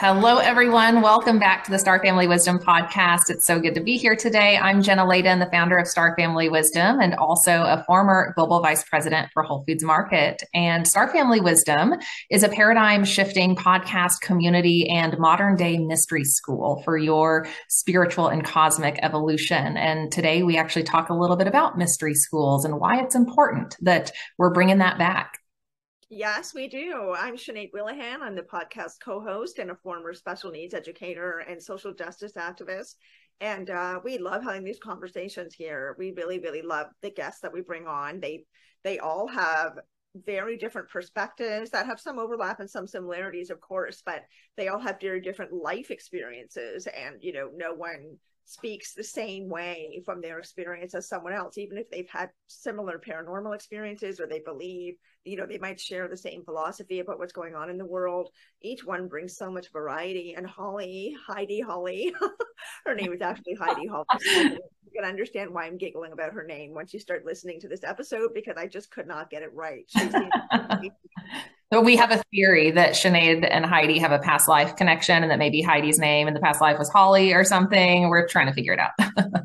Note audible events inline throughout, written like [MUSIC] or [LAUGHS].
Hello, everyone. Welcome back to the Star Family Wisdom podcast. It's so good to be here today. I'm Jenna Layden, the founder of Star Family Wisdom and also a former global vice president for Whole Foods Market. And Star Family Wisdom is a paradigm shifting podcast community and modern day mystery school for your spiritual and cosmic evolution. And today we actually talk a little bit about mystery schools and why it's important that we're bringing that back. Yes, we do. I'm Sinead Willihan. I'm the podcast co host and a former special needs educator and social justice activist. And uh, we love having these conversations here. We really, really love the guests that we bring on. They they all have very different perspectives that have some overlap and some similarities, of course, but they all have very different life experiences. And, you know, no one speaks the same way from their experience as someone else, even if they've had similar paranormal experiences or they believe, you know, they might share the same philosophy about what's going on in the world. Each one brings so much variety. And Holly, Heidi Holly, [LAUGHS] her name is actually Heidi Holly. You can understand why I'm giggling about her name once you start listening to this episode because I just could not get it right. [LAUGHS] So we have a theory that Sinead and Heidi have a past life connection and that maybe Heidi's name in the past life was Holly or something. We're trying to figure it out. [LAUGHS]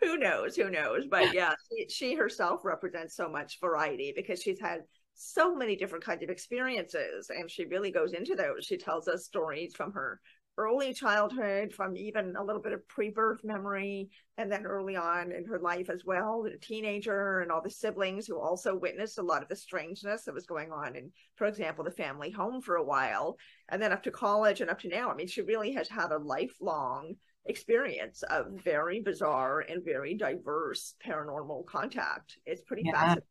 who knows? Who knows? But yeah, she, she herself represents so much variety because she's had so many different kinds of experiences and she really goes into those. She tells us stories from her early childhood, from even a little bit of pre birth memory, and then early on in her life as well, the teenager and all the siblings who also witnessed a lot of the strangeness that was going on in, for example, the family home for a while, and then up to college and up to now. I mean, she really has had a lifelong experience of very bizarre and very diverse paranormal contact. It's pretty yeah. fascinating.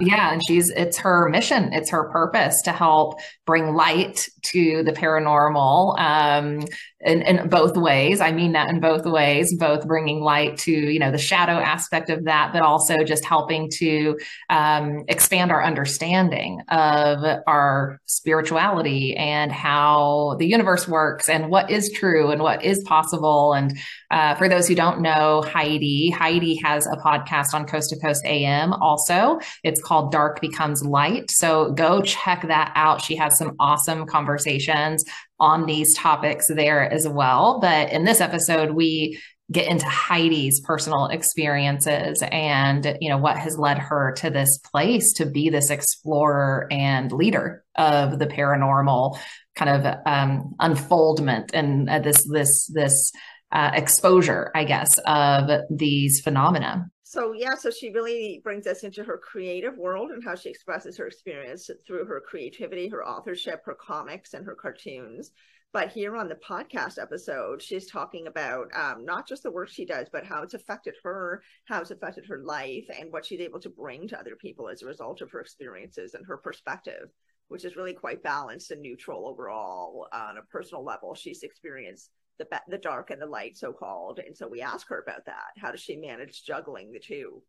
Yeah. and she's it's her mission, it's her purpose to help bring light to the paranormal um, in, in both ways. I mean that in both ways, both bringing light to you know the shadow aspect of that, but also just helping to um, expand our understanding of our spirituality and how the universe works and what is true and what is possible. And uh, for those who don't know Heidi, Heidi has a podcast on Coast to Coast AM. Also, called Dark Becomes Light. So go check that out. She has some awesome conversations on these topics there as well. But in this episode, we get into Heidi's personal experiences and you know what has led her to this place to be this explorer and leader of the paranormal kind of um, unfoldment and uh, this this this uh, exposure, I guess, of these phenomena so yeah so she really brings us into her creative world and how she expresses her experience through her creativity her authorship her comics and her cartoons. But here on the podcast episode she's talking about um, not just the work she does but how it's affected her how it's affected her life and what she's able to bring to other people as a result of her experiences and her perspective which is really quite balanced and neutral overall on a personal level. She's experienced the the dark and the light, so called. And so we ask her about that. How does she manage juggling the two?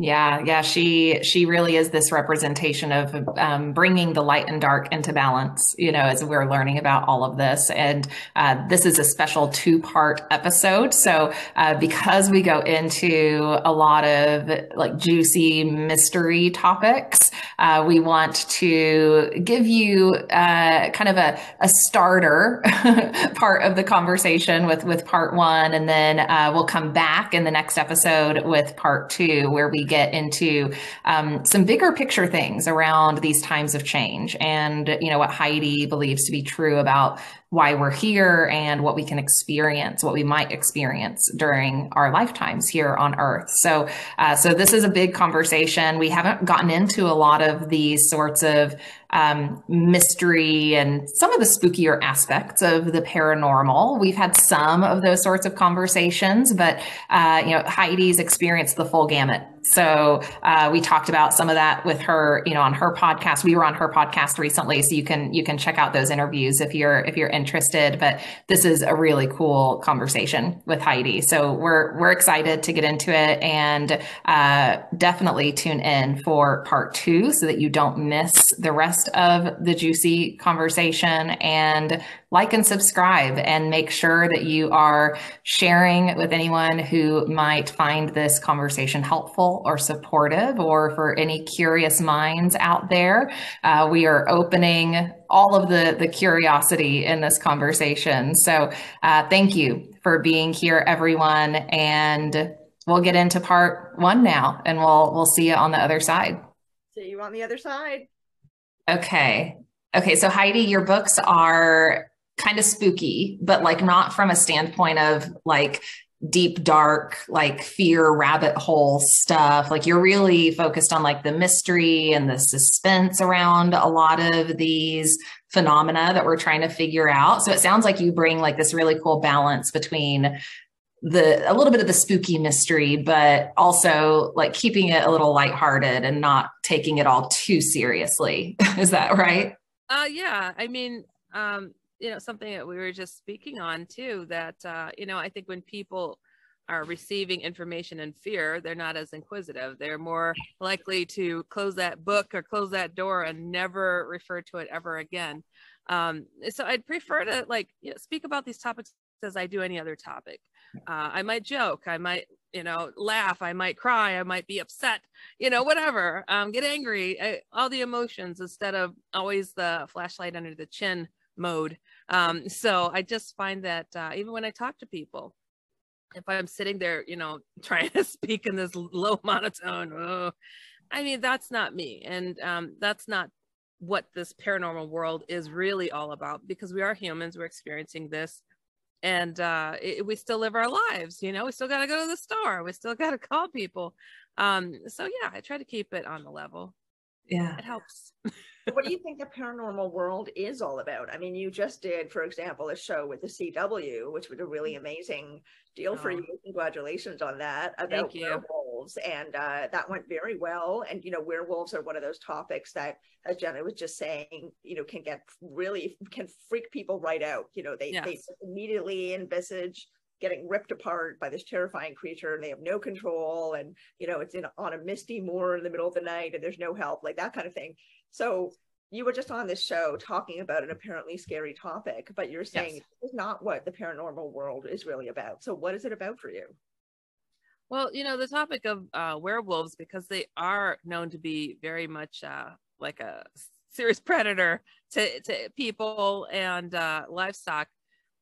Yeah, yeah, she she really is this representation of um, bringing the light and dark into balance. You know, as we're learning about all of this, and uh, this is a special two part episode. So uh, because we go into a lot of like juicy mystery topics, uh, we want to give you uh, kind of a, a starter [LAUGHS] part of the conversation with with part one, and then uh, we'll come back in the next episode with part two, where we get into um, some bigger picture things around these times of change and you know what Heidi believes to be true about why we're here and what we can experience, what we might experience during our lifetimes here on Earth. So, uh, so this is a big conversation. We haven't gotten into a lot of these sorts of um, mystery and some of the spookier aspects of the paranormal. We've had some of those sorts of conversations, but uh, you know, Heidi's experienced the full gamut. So uh, we talked about some of that with her, you know, on her podcast. We were on her podcast recently, so you can you can check out those interviews if you're if you're interested. But this is a really cool conversation with Heidi. So we're we're excited to get into it, and uh, definitely tune in for part two so that you don't miss the rest of the juicy conversation and like and subscribe and make sure that you are sharing with anyone who might find this conversation helpful or supportive or for any curious minds out there. Uh, we are opening all of the, the curiosity in this conversation. So uh, thank you for being here, everyone. And we'll get into part one now and we'll we'll see you on the other side. See you on the other side. Okay. Okay, so Heidi, your books are kind of spooky, but like not from a standpoint of like deep dark like fear rabbit hole stuff like you're really focused on like the mystery and the suspense around a lot of these phenomena that we're trying to figure out so it sounds like you bring like this really cool balance between the a little bit of the spooky mystery, but also like keeping it a little lighthearted and not taking it all too seriously. [LAUGHS] Is that right? Uh yeah. I mean, um, you know, something that we were just speaking on too, that uh, you know, I think when people are receiving information in fear, they're not as inquisitive. They're more likely to close that book or close that door and never refer to it ever again. Um, so I'd prefer to like you know, speak about these topics as I do any other topic. Uh, I might joke, I might, you know, laugh, I might cry, I might be upset, you know, whatever, um, get angry, I, all the emotions instead of always the flashlight under the chin mode. Um, so I just find that uh, even when I talk to people, if I'm sitting there, you know, [LAUGHS] trying to speak in this low monotone, oh, I mean, that's not me. And um, that's not what this paranormal world is really all about because we are humans, we're experiencing this and uh, it, we still live our lives you know? We still got to go to the store we still [LAUGHS] got to call people. Um, so yeah i try to keep it on the level. Yeah. It helps [LAUGHS] what do you think the paranormal world is all about? I mean, you just did, for example, a show with the CW, which was a really amazing deal oh. for you. Congratulations on that about werewolves, and uh, that went very well. And you know, werewolves are one of those topics that, as Jenna was just saying, you know, can get really can freak people right out. You know, they yes. they immediately envisage getting ripped apart by this terrifying creature and they have no control and you know it's in on a misty moor in the middle of the night and there's no help like that kind of thing so you were just on this show talking about an apparently scary topic, but you're saying yes. this is not what the paranormal world is really about. So what is it about for you? Well, you know, the topic of uh, werewolves, because they are known to be very much uh, like a serious [LAUGHS] predator to, to people and uh, livestock,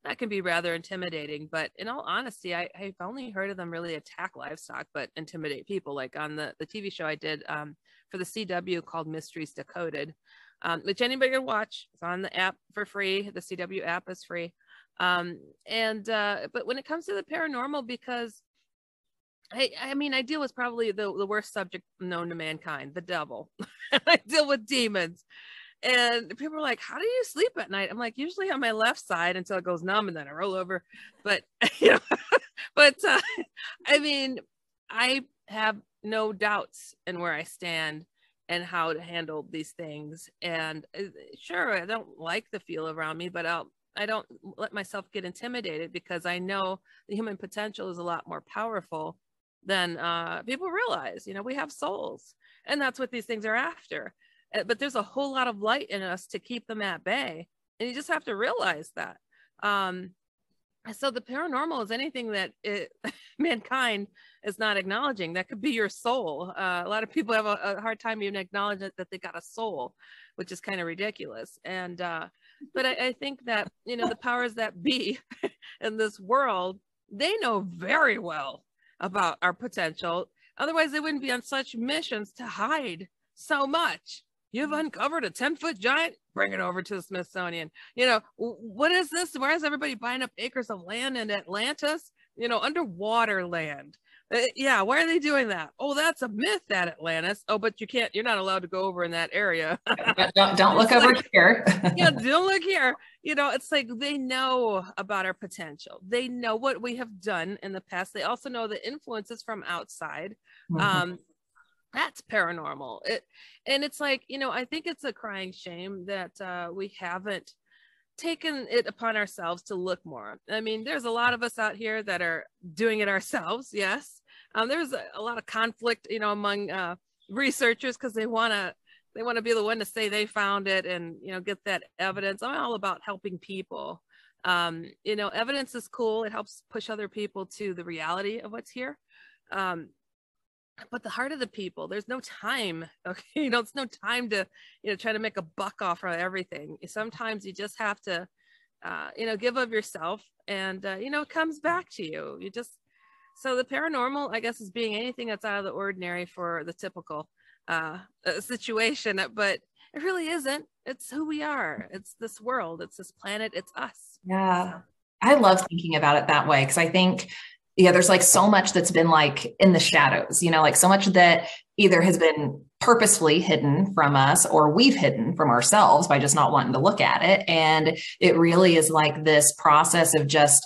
that can be rather intimidating. But in all honesty, I, have only heard of them really attack livestock, but intimidate people. Like on the, the TV show I did um, for the CW called Mysteries Decoded, um, which anybody can watch. It's on the app for free. The CW app is free. Um, and uh, but when it comes to the paranormal, because I, I mean, I deal with probably the, the worst subject known to mankind, the devil. [LAUGHS] I deal with demons. And people are like, How do you sleep at night? I'm like, usually on my left side until it goes numb and then I roll over. But, [LAUGHS] you know, [LAUGHS] but uh, I mean, I have no doubts in where I stand and how to handle these things. And uh, sure, I don't like the feel around me, but I'll I don't let myself get intimidated because I know the human potential is a lot more powerful than uh, people realize. You know, we have souls, and that's what these things are after. Uh, but there's a whole lot of light in us to keep them at bay, and you just have to realize that. Um, so the paranormal is anything that it, [LAUGHS] mankind is not acknowledging. That could be your soul. Uh, a lot of people have a, a, hard time even acknowledging that they got a soul which is kind of ridiculous. And uh, but I, I, think that you know the powers that be [LAUGHS] in this world they know very well about our potential. Otherwise they wouldn't be on such missions to hide so much You've uncovered a 10 foot giant, bring it over to the Smithsonian. You know, what is this? Why is everybody buying up acres of land in Atlantis? You know, underwater land. Uh, yeah, why are they doing that? Oh, that's a myth at Atlantis. Oh, but you can't, you're not allowed to go over in that area. don't, don't [LAUGHS] look over like, here. [LAUGHS] yeah, [LAUGHS] don't look here. You know, it's like they know about our potential. They know what we have done in the past. They also know the influences from outside. Mm-hmm. Um, that's paranormal. It and it's like you know i think it's a crying shame that uh, we haven't taken it upon ourselves to look more. I mean there's a lot of us out here that are doing it ourselves yes. Um, there's a, a, lot of conflict you know among uh, researchers because they want to they want to be the one to say they found it and you know get that evidence. I'm all about helping people. Um, you know evidence is cool. It helps push other people to the reality of what's here. Um, but the heart of the people there's no time [LAUGHS] okay? You know it's no time to you know try to make a buck off of everything. Sometimes you just have to uh, you know give of yourself and uh, you know it comes back to you. You just so the paranormal i guess is being anything that's out of the ordinary for the typical uh, [LAUGHS] situation but it really isn't. It's who we are. It's this world. It's this planet. It's us. Yeah. I love thinking about it that way because i think yeah, there's like so much that's been like in the shadows, you know, like so much that either has been purposefully hidden from us or we've hidden from ourselves by just not wanting to look at it. And it really is like this process of just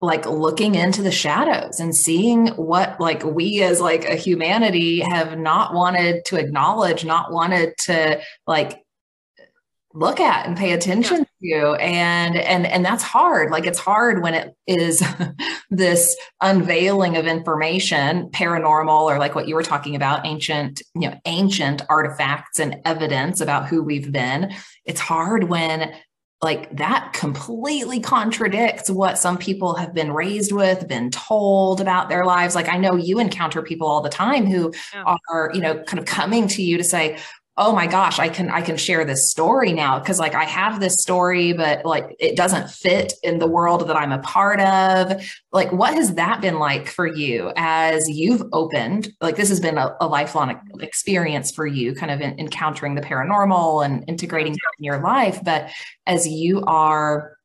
like looking into the shadows and seeing what like we as like a humanity have not wanted to acknowledge not wanted to like look at and pay attention yeah. to and and and that's hard like it's hard when it is [LAUGHS] this unveiling of information paranormal or like what you were talking about ancient you know ancient artifacts and evidence about who we've been it's hard when like that completely contradicts what some people have been raised with been told about their lives like i know you encounter people all the time who yeah. are you know kind of coming to you to say oh my gosh i can i can share this story now because like i have this story but like it doesn't fit in the world that i'm a part of. Like what has that been like for you as you've opened like this has been a, a lifelong experience for you kind of in, encountering the paranormal and integrating that in your life but as you are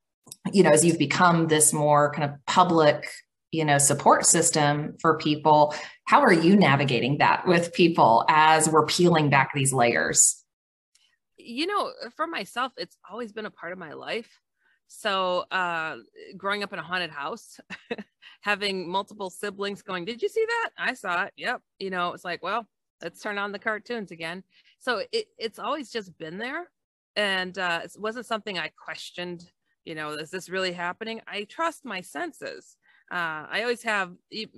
you know as you've become this more kind of public you know support system for people how are you navigating that with people as we're peeling back these layers? You know for myself it's always been a part of my life. So uh growing up in a haunted house [LAUGHS] having multiple siblings going did you see that? I saw it. Yep. You know it's like well let's turn on the cartoons again. So it, it's always just been there. And uh it wasn't something i questioned you know is this really happening? I trust my senses uh, I always have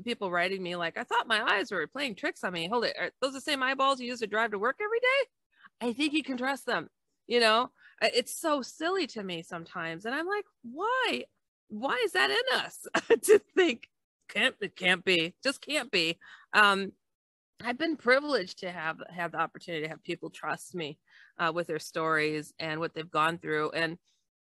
people writing me like, I thought my eyes were playing tricks on me. Hold it. Are those the same eyeballs you use to drive to work every day? I think you can trust them. You know, it's so silly to me sometimes. And I'm like, why? Why is that in us [LAUGHS] to think can't, it can't be, just can't be. Um, I've been privileged to have have the opportunity to have people trust me uh, with their stories and what they've gone through, and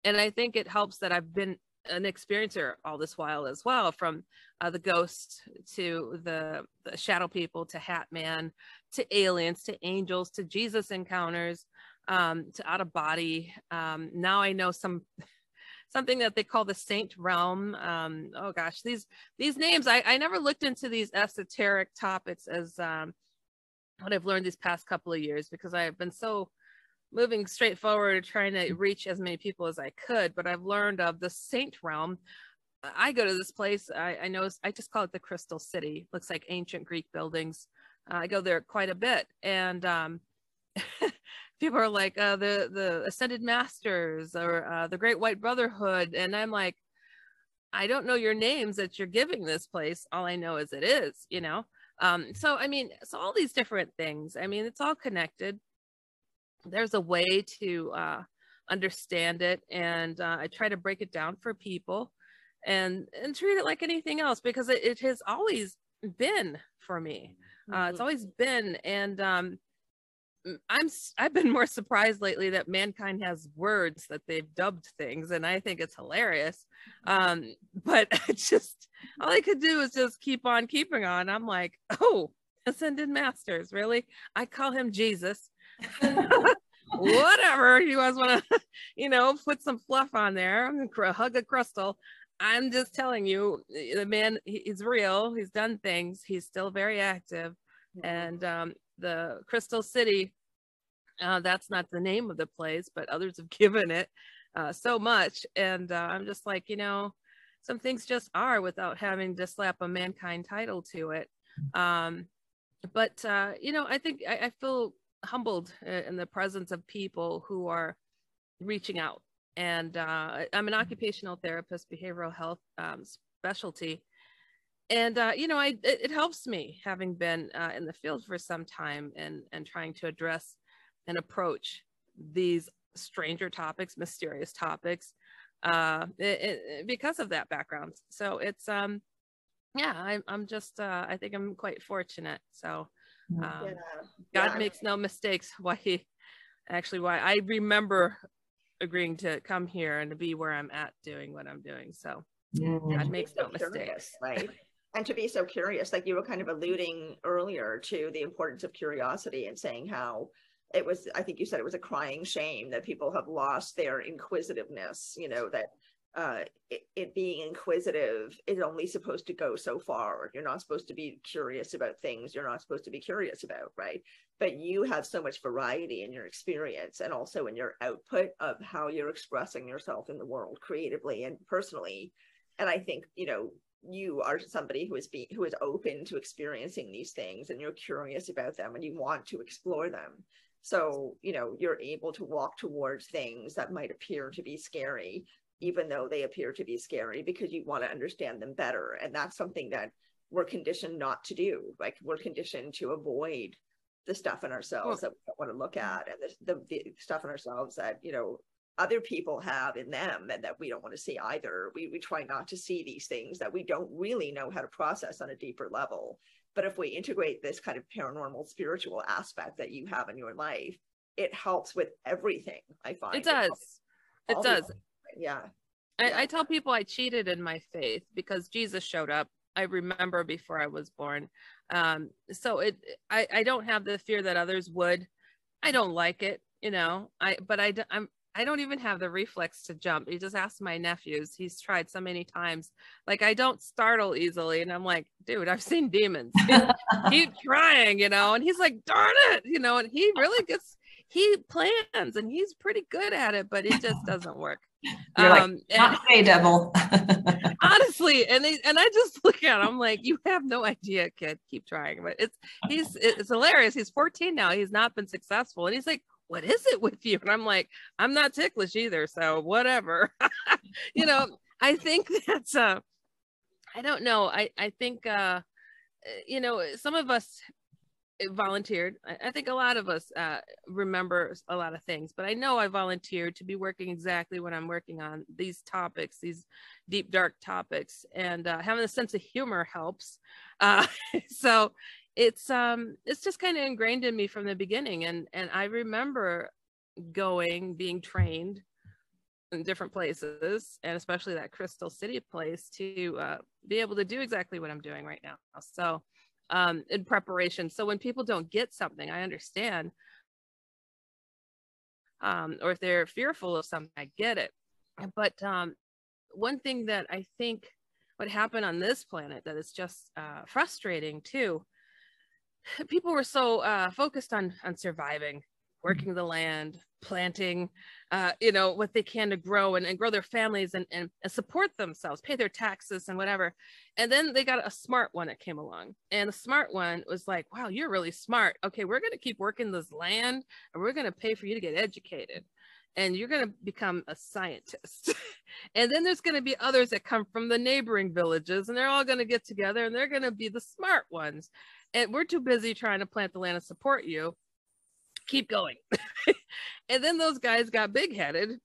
and I think it helps that I've been an experiencer all this while as well from uh, the ghost to the, the, shadow people to hat man to aliens to angels to jesus encounters um, to out of body. Um, now i know some something that they call the saint realm. Um, oh gosh these these names I, I never looked into these esoteric topics as um, what i've learned these past couple of years because i've been so moving straight forward, trying to reach as many people as I could. But I've learned of the Saint realm. I go to this place. I, I know I just call it the Crystal City. Looks like ancient Greek buildings. Uh, I go there quite a bit, and um, [LAUGHS] people are like uh, the the Ascended Masters or uh, the Great White Brotherhood, and I'm like, I don't know your names that you're giving this place. All I know is it is, you know. Um, so I mean, so all these different things. I mean, it's all connected there's a way to uh, understand it and uh, i try to break it down for people and and treat it like anything else because it, it has always been for me. Uh, it's mm-hmm. always been and um, i'm i've been more surprised lately that mankind has words that they've dubbed things and i think it's hilarious. Um, but [LAUGHS] I just all i could do is just keep on keeping on. I'm like oh [LAUGHS] ascended masters really? I call him jesus [LAUGHS] whatever you guys want to [LAUGHS] you know put some fluff on there [LAUGHS] hug a crystal. I'm just telling you the man he's real he's done things he's still very active. And um, the crystal city uh, that's not the name of the place but others have given it uh, so much. And uh, i'm just like you know some things just are without having to slap a mankind title to it. Um, but uh, you know i think I, I feel humbled in the presence of people who are reaching out. And uh, I'm an occupational therapist, behavioral health um, specialty. And, uh, you know, I, it, it, helps me having been uh, in the field for some time and, and trying to address and approach these stranger topics, mysterious topics, uh, it, it, because of that background. So it's, um, yeah, I'm, I'm just, uh, I think I'm quite fortunate. So, Mm-hmm. Um, Yeah. God Yeah. makes no mistakes. Why he, actually, why I remember agreeing to come here and to be where I'm at doing what I'm doing. So Mm. God makes no curious, mistakes. right? And to be so curious, like you were kind of alluding earlier to the importance of curiosity and saying how it was, I think you said it was a crying shame that people have lost their inquisitiveness, you know, that uh, it, it being inquisitive is only supposed to go so far. You're not supposed to be curious about things you're not supposed to be curious about, right? But you have so much variety in your experience and also in your output of how you're expressing yourself in the world creatively and personally and i think you know you are somebody who is be who is open to experiencing these things and you're curious about them and you want to explore them so you know you're able to walk towards things that might appear to be scary even though they appear to be scary because you want to understand them better and that's something that we're conditioned not to do like we're conditioned to avoid the stuff in ourselves that we don't want to look mm-hmm. at and the, the, the stuff in ourselves that you know other people have in them and that we don't want to see either. We we try not to see these things that we don't really know how to process on a deeper level. But if we integrate this kind of paranormal spiritual aspect that you have in your life, it helps with everything. I find It does. It the- does. Yeah. I, Yeah. I tell people I cheated in my faith because Jesus showed up. I remember before I was born. Um, so it, I, I don't have the fear that others would. I don't like it, you know. I, but I, I'm, I don't even have the reflex to jump. You just ask my nephews. He's tried so many times. Like I don't startle easily, and I'm like, dude, I've seen demons. Keep [LAUGHS] trying, you know. And he's like, darn it, you know. And he really gets. He plans, and he's pretty good at it, but it just doesn't work. You're Um, and- Not today, devil. [LAUGHS] [LAUGHS] honestly and they, and i just look at him I'm like you have no idea kid. Keep trying. But it's he's it's hilarious. He's 14 now. He's not been successful. And he's like what is it with you? And i'm like i'm not ticklish either so whatever. [LAUGHS] You know i think that's uh i don't know. I i think uh you know some of us volunteered. I, I think a lot of us uh remember a lot of things but i know i volunteered to be working exactly what i'm working on these topics these deep dark topics and uh, having a sense of humor helps. Uh, [LAUGHS] so it's um it's just kind of ingrained in me from the beginning and and i remember going being trained in different places and especially that crystal city place to uh, be able to do exactly what i'm doing right now. So um in preparation. So when people don't get something i understand. Um or if they're fearful of something i get it. But um one thing that I think what happened on this planet that is just uh, frustrating too. [SIGHS] People were so uh, focused on on surviving, working the land, planting, uh, you know, what they can to grow and, and grow their families and, and, and support themselves, pay their taxes and whatever. And then they got a smart one that came along. And the smart one was like, wow, you're really smart. Okay, we're going to keep working this land and we're going to pay for you to get educated and you're going to become a scientist. [LAUGHS] and then there's going to be others that come from the neighboring villages, and they're all going to get together and they're going to be the smart ones. And we're too busy trying to plant the land and support you. Keep going. [LAUGHS] and then those guys got big headed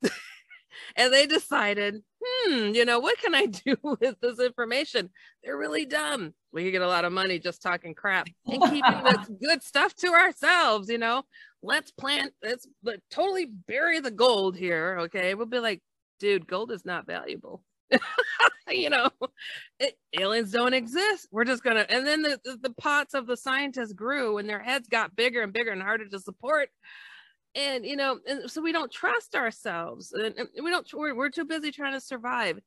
[LAUGHS] and they decided, hmm, you know, what can I [LAUGHS] do with this information? They're really dumb. We could get a lot of money just talking crap and keeping this good stuff to ourselves, you know let's plant let's let, totally bury the gold here okay we'll be like dude gold is not valuable [LAUGHS] you know it, aliens don't exist. We're just gonna and then the, the, the pots of the scientists grew and their heads got bigger and bigger and harder to support. And you know and so we don't trust ourselves and, and we don't we're, we're too busy trying to survive.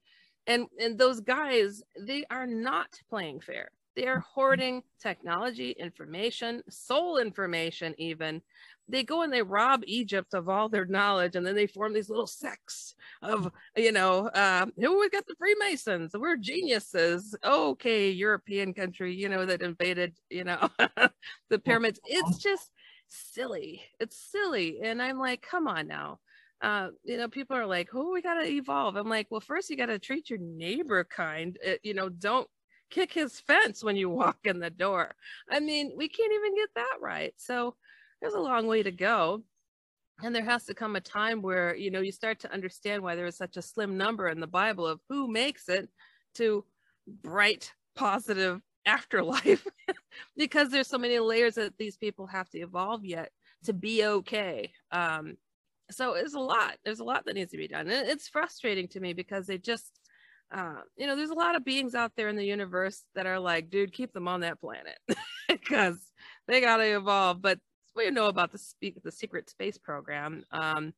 And and those guys they are not playing fair. They are hoarding technology information soul information even they go and they rob Egypt of all their knowledge, and then they form these little sects of, you know, uh, who we got the Freemasons. We're geniuses. Okay, European country, you know, that invaded, you know, [LAUGHS] the pyramids. It's just silly. It's silly, and I'm like, come on now. Uh, you know, people are like, "Oh, we gotta evolve." I'm like, "Well, first you gotta treat your neighbor kind. Uh, you know, don't kick his fence when you walk in the door." I mean, we can't even get that right. So there's a long way to go. And there has to come a time where you know you start to understand why there is such a slim number in the bible of who makes it to bright positive afterlife. [LAUGHS] Because there's so many layers that these people have to evolve yet to be okay. Um so it's a lot. There's a lot that needs to be done. And it's frustrating to me because they just uh, you know there's a lot of beings out there in the universe that are like dude keep them on that planet [LAUGHS] because they got to evolve. But we know about the speak the secret space program um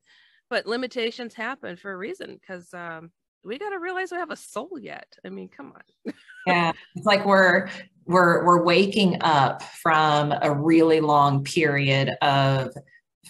but limitations happen for a reason because um we got to realize we have a soul yet. I mean come on. [LAUGHS] Yeah it's like we're we're we're waking up from a really long period of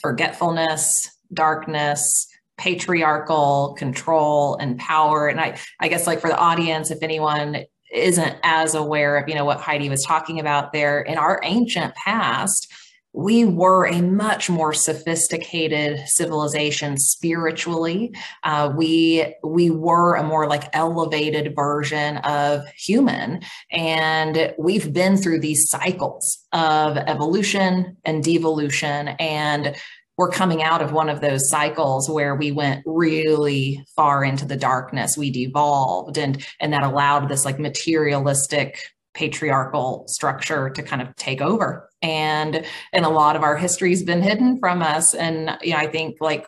forgetfulness darkness patriarchal control and power. And i i guess like for the audience if anyone isn't as aware of you know what heidi was talking about there in our ancient past we were a much more sophisticated civilization spiritually. Uh, we we were a more like elevated version of human, and we've been through these cycles of evolution and devolution, and we're coming out of one of those cycles where we went really far into the darkness. We devolved, and and that allowed this like materialistic patriarchal structure to kind of take over. And and a lot of our history's been hidden from us. And you know i think like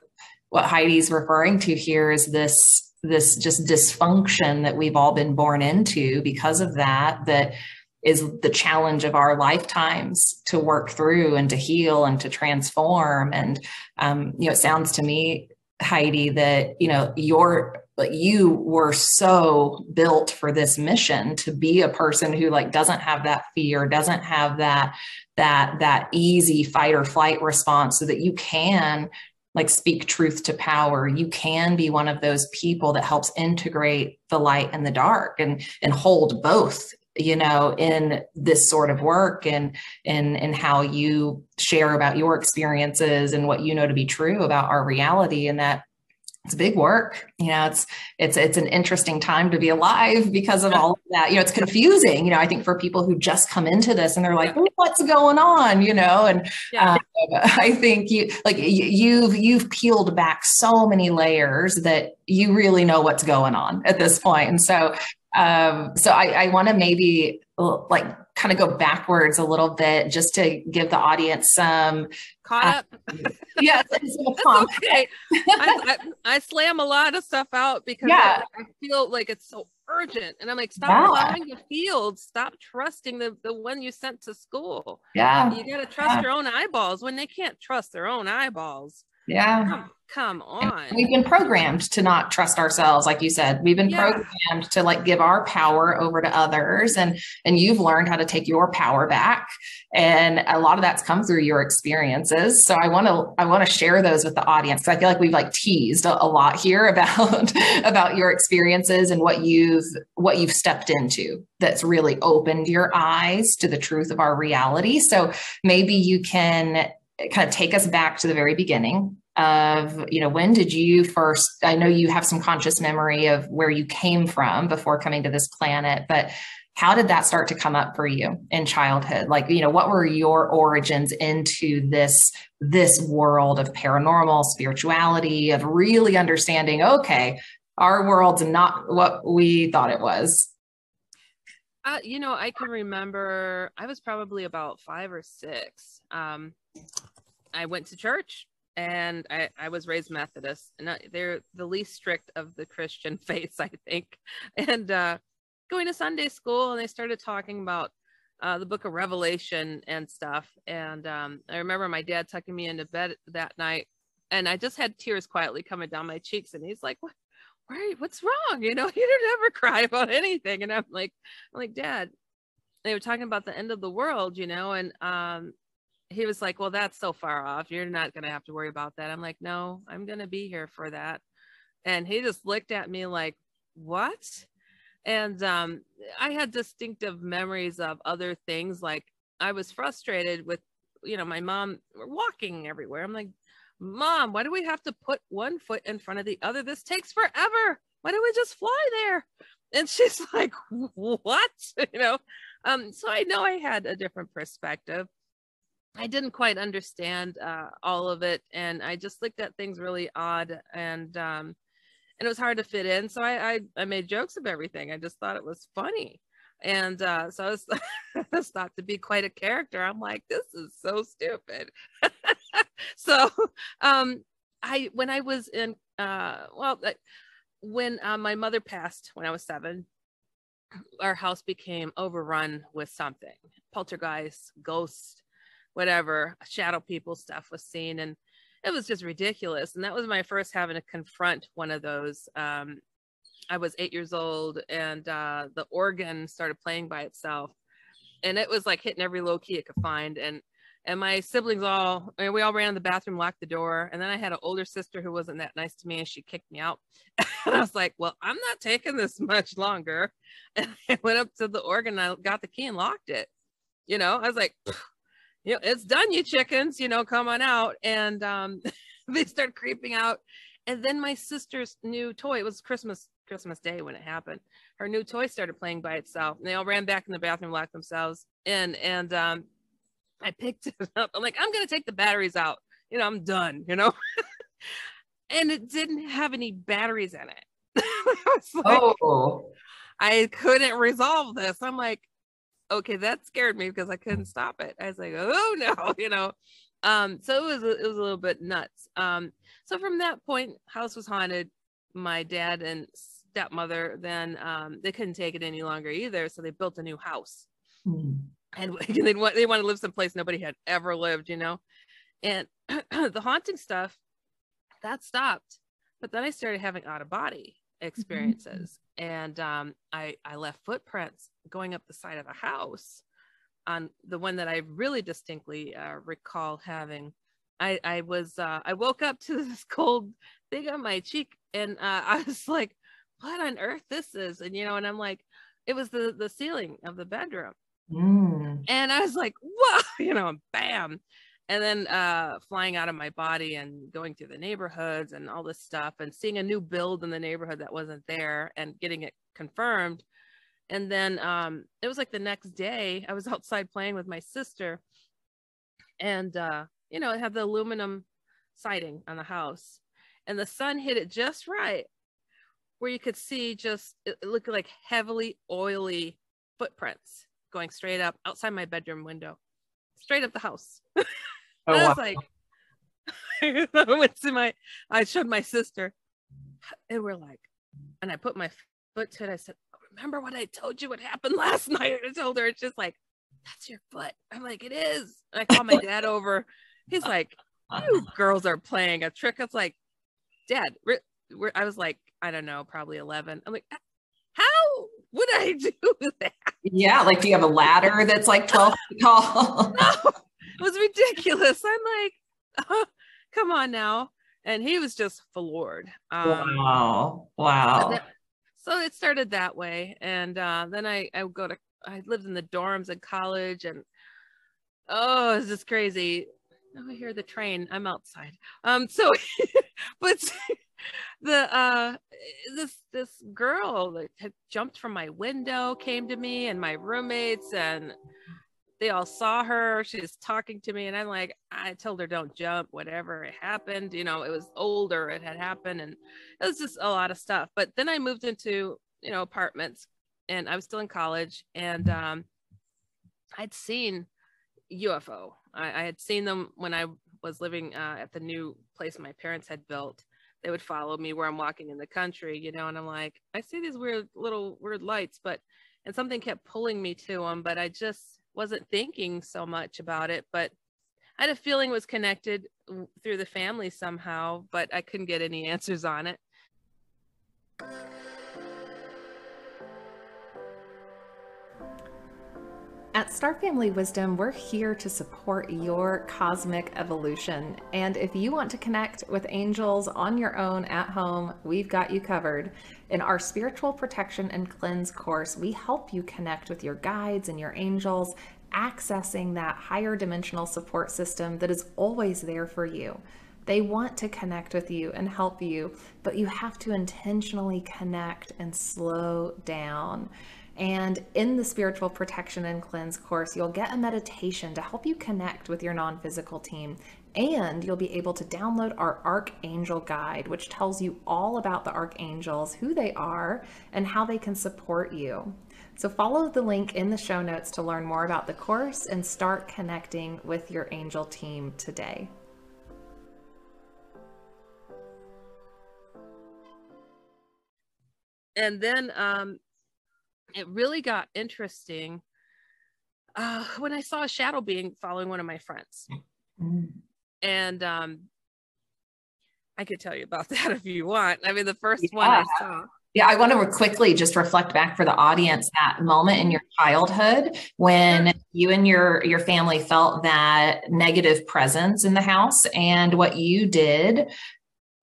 what heidi's referring to here is this this just dysfunction that we've all been born into because of that that is the challenge of our lifetimes to work through and to heal and to transform. And um, you know it sounds to me heidi that you know your but you were so built for this mission to be a person who like doesn't have that fear doesn't have that that that easy fight or flight response so that you can like speak truth to power. You can be one of those people that helps integrate the light and the dark and and hold both you know in this sort of work and in in how you share about your experiences and what you know to be true about our reality and that it's big work you know it's it's it's an interesting time to be alive because of all of that. You know it's confusing you know i think for people who just come into this and they're like what's going on? You know and yeah. um, i think you like you've you've peeled back so many layers that you really know what's going on at this point. And so um so i i want to maybe like kind of go backwards a little bit just to give the audience some caught uh, up. yes, [LAUGHS] okay. I, I, I, slam a lot of stuff out because yeah. I, I, feel like it's so urgent, and I'm like, stop yeah. allowing the field. Stop trusting the the one you sent to school. Yeah, you got to trust yeah. your own eyeballs when they can't trust their own eyeballs. Yeah. Come, come on. And we've been programmed to not trust ourselves, like you said. We've been yeah. programmed to like give our power over to others. And and you've learned how to take your power back. And a lot of that's come through your experiences. So I want to I want to share those with the audience. because I feel like we've like teased a, a lot here [LAUGHS] about about your experiences and what you've what you've stepped into that's really opened your eyes to the truth of our reality. So maybe you can kind of take us back to the very beginning of you know when did you first i know you have some conscious memory of where you came from before coming to this planet but how did that start to come up for you in childhood? Like you know what were your origins into this this world of paranormal spirituality of really understanding okay our world's not what we thought it was? Uh, you know i can remember i was probably about five or six um, I went to church and I, I was raised Methodist, and they're the least strict of the Christian [LAUGHS] faiths, I think. And uh, going to Sunday school, and they started talking about uh, the book of Revelation and stuff. And um, I remember my dad tucking me into bed that night, and I just had tears quietly coming down my cheeks. And he's like, "What? Why? What's wrong? You know, [LAUGHS] you don't ever cry about anything." And I'm like, "I'm like, Dad." They were talking about the end of the world, you know, and um, he was like, Well, that's so far off. You're not going to have to worry about that. I'm like, No, I'm going to be here for that. And he just looked at me like, What? And um, I had distinctive memories of other things. Like I was frustrated with, you know, my mom walking everywhere. I'm like, Mom, why do we have to put one foot in front of the other? This takes forever. Why don't we just fly there? And she's [LAUGHS] like, What? [LAUGHS] You know? Um, so I know I had a different perspective I didn't quite understand uh, all of it, and I just looked at things really odd, and um, and it was hard to fit in. So I, I, I made jokes of everything. I just thought it was funny, and uh, so I was, [LAUGHS] thought to be quite a character. I'm like, this is so stupid. [LAUGHS] so um, I when I was in uh, well, when uh, my mother passed when I was seven, our house became overrun with something poltergeist, ghosts, whatever, shadow people stuff was seen. And it was just ridiculous. And that was my first having to confront one of those. Um, I was eight years old and uh, the organ started playing by itself. And it was like hitting every low key it could find. And and my siblings all I mean, we all ran in the bathroom locked the door and then i had an older sister who wasn't that nice to me and she kicked me out [LAUGHS] and i was like well i'm not taking this [LAUGHS] much longer and i went up to the organ and i got the key and locked it you know i was like you know it's done you chickens you know come on out and um [LAUGHS] they start creeping out and then my sister's new toy it was christmas christmas day when it happened her new toy started playing by itself and they all ran back in the bathroom locked themselves in and um I picked [LAUGHS] it up. I'm like, I'm gonna take the batteries out. You know, I'm done, you know. [LAUGHS] and it didn't have any batteries in it. like, oh. I couldn't resolve this. I'm like, okay, that scared me because I couldn't stop it. I was like, oh [LAUGHS] no, you know. Um, so it was it was a little bit nuts. Um, so from that point, house was haunted. My dad and stepmother then um, they couldn't take it any longer either, so they built a new house. Mm and [LAUGHS] they want they want to live someplace nobody had ever lived, you know. And [CLEARS THROAT] the haunting stuff that stopped, but then I started having out of body. Experiences, mm-hmm. and um, I I left footprints going up the side of a house on the one that I really distinctly uh, recall having. I I was uh, I woke up to [LAUGHS] this cold thing on my cheek, and uh, I was like, "What on earth this is?" And you know, and I'm like, it was the the ceiling of the bedroom Mm. And I was like, whoa, [LAUGHS] you know, bam. And then uh, flying out of my body and going through the neighborhoods and all this stuff and seeing a new build in the neighborhood that wasn't there and getting it confirmed. And then um, it was like the next day, I was [LAUGHS] outside playing with my sister. And, uh, you know, it had the aluminum siding on the house. And the sun hit it just right where you could see just, it looked like heavily oily footprints going straight up outside my bedroom window, straight up the house. [LAUGHS] oh, I was wow. like, [LAUGHS] I went to my, I showed my sister, and we're like, and I put my foot to it. I said, oh, "Remember what I told you? What happened [LAUGHS] last night?" I told her, it's just like, "That's your foot." I'm like, "It is." And I call my dad over. He's like, "You girls are playing a trick." It's like, "Dad, we're, we're, I was like, I don't know, probably 11. I'm like, how would I [LAUGHS] do that? Yeah, like do you have a ladder that's like 12 feet tall? no, it was ridiculous. I'm like, oh, come on now. And he was just floored. Um, wow. Wow. Then, so it started that way. And uh, then I, I would go to, I lived in the dorms in college and oh, it's just crazy. Oh, I hear the train. I'm outside. Um, so, [LAUGHS] but the uh this this girl that had jumped from my window came to me and my roommates and they all saw her she's talking to me and i'm like i told her don't jump whatever it happened you know it was older it had happened and it was just a lot of stuff but then i moved into you know apartments and i was still in college and um i'd seen ufo i, I had seen them when i was living uh, at the new place my parents had built. They would follow me where I'm walking in the country, you know, and I'm like, I see these weird little weird lights, but and something kept pulling me to them, but I just wasn't thinking so much about it. But I had a feeling was connected through the family somehow, but I couldn't get any [LAUGHS] answers on it. At Star Family Wisdom, we're here to support your cosmic evolution. And if you want to connect with angels on your own at home, we've got you covered. In our Spiritual Protection and Cleanse course, we help you connect with your guides and your angels, accessing that higher dimensional support system that is always there for you. They want to connect with you and help you, but you have to intentionally connect and slow down. And in the spiritual protection and cleanse course, you'll get a meditation to help you connect with your non physical team. And you'll be able to download our Archangel Guide, which tells you all about the archangels, who they are, and how they can support you. So follow the link in the show notes to learn more about the course and start connecting with your angel team today. And then um, it really got interesting uh, when I saw a shadow being following one of my friends. Mm. And um, I could tell you about [LAUGHS] that if you want. I mean, the first yeah. one I saw. Yeah, I want to quickly just reflect back for the audience that moment in your childhood when you and your your family felt that negative presence in the house and what you did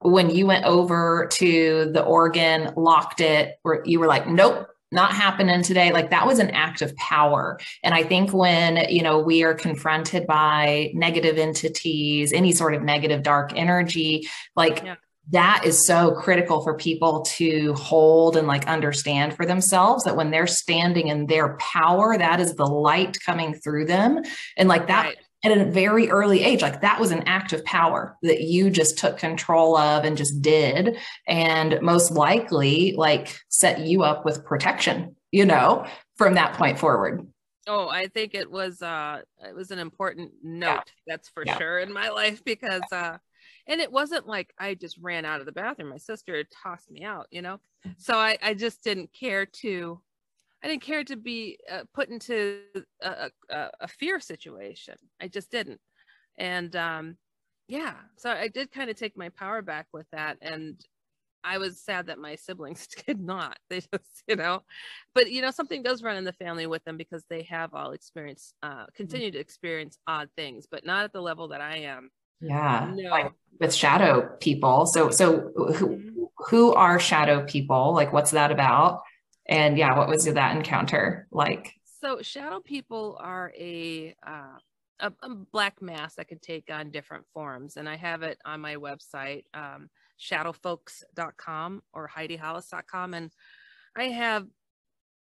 when you went over to the organ, locked it, where you were like, nope, not happening today. Like that was an act of power. And i think when you know we are confronted by negative entities any sort of negative dark energy like yeah. that is so critical for people to hold and like understand for themselves that when they're standing in their power that is the light coming through them. And like that right at a very early age like that was an act of power that you just took control of and just did and most likely like set you up with protection you know from that point forward oh i think it was uh it was an important note yeah. that's for yeah. sure in my life because uh and it wasn't like i just ran out of the bathroom my sister tossed me out you know so i i just didn't care to I didn't care to be uh, put into a, a, a, fear situation. I just didn't. And um, yeah, so I did kind of take my power back with that. And I was sad that my siblings [LAUGHS] did not. They just, you know, but you know, something does run in the family with them because they have all experienced, uh, continue to experience odd things, but not at the level that I am. Yeah, no. like with shadow people. So, so who mm-hmm. who are shadow people? Like, what's that about? And yeah, what was that encounter like? So shadow people are a uh, a, a, black mass that can take on different forms, and I have it on my website, um, shadowfolks.com or HeidiHollis.com, and I have